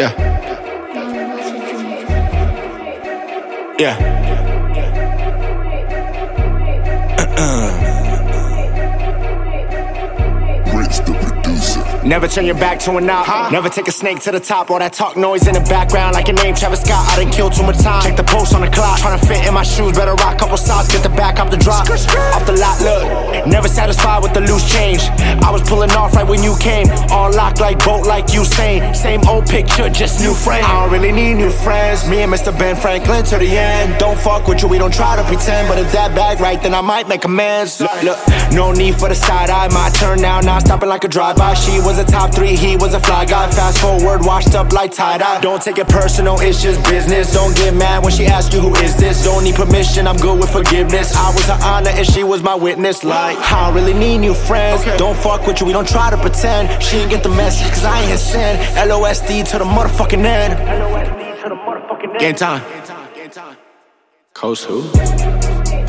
Yeah. Yeah. Never turn your back to an op. Huh? Never take a snake to the top. All that talk noise in the background like a name Travis Scott. I done killed too much time. Check the post on the clock. Tryna fit in my shoes. Better rock a couple socks. Get the back up the drop. Off the lot, look. Never satisfied with the loose change. I was pulling off right when you came. All locked like boat, like you saying. Same old picture, just new frame. I don't really need new friends. Me and Mr. Ben Franklin to the end. Don't fuck with you, we don't try to pretend. But if that bag right, then I might make amends. Look, look, no need for the side eye. My turn now, not stopping like a drive-by. She was a top three, he was a fly guy. Fast forward, washed up like tie dye. Don't take it personal, it's just business. Don't get mad when she asks you who is this. Don't need permission, I'm good with forgiveness. I was her honor and she was my witness. Like, I don't really need new friends. Don't fuck with you, we don't try to pretend. She ain't get the message, cause I ain't his sin. LOSD to the motherfucking end. LOSD to the motherfucking end. Game time. Coast who?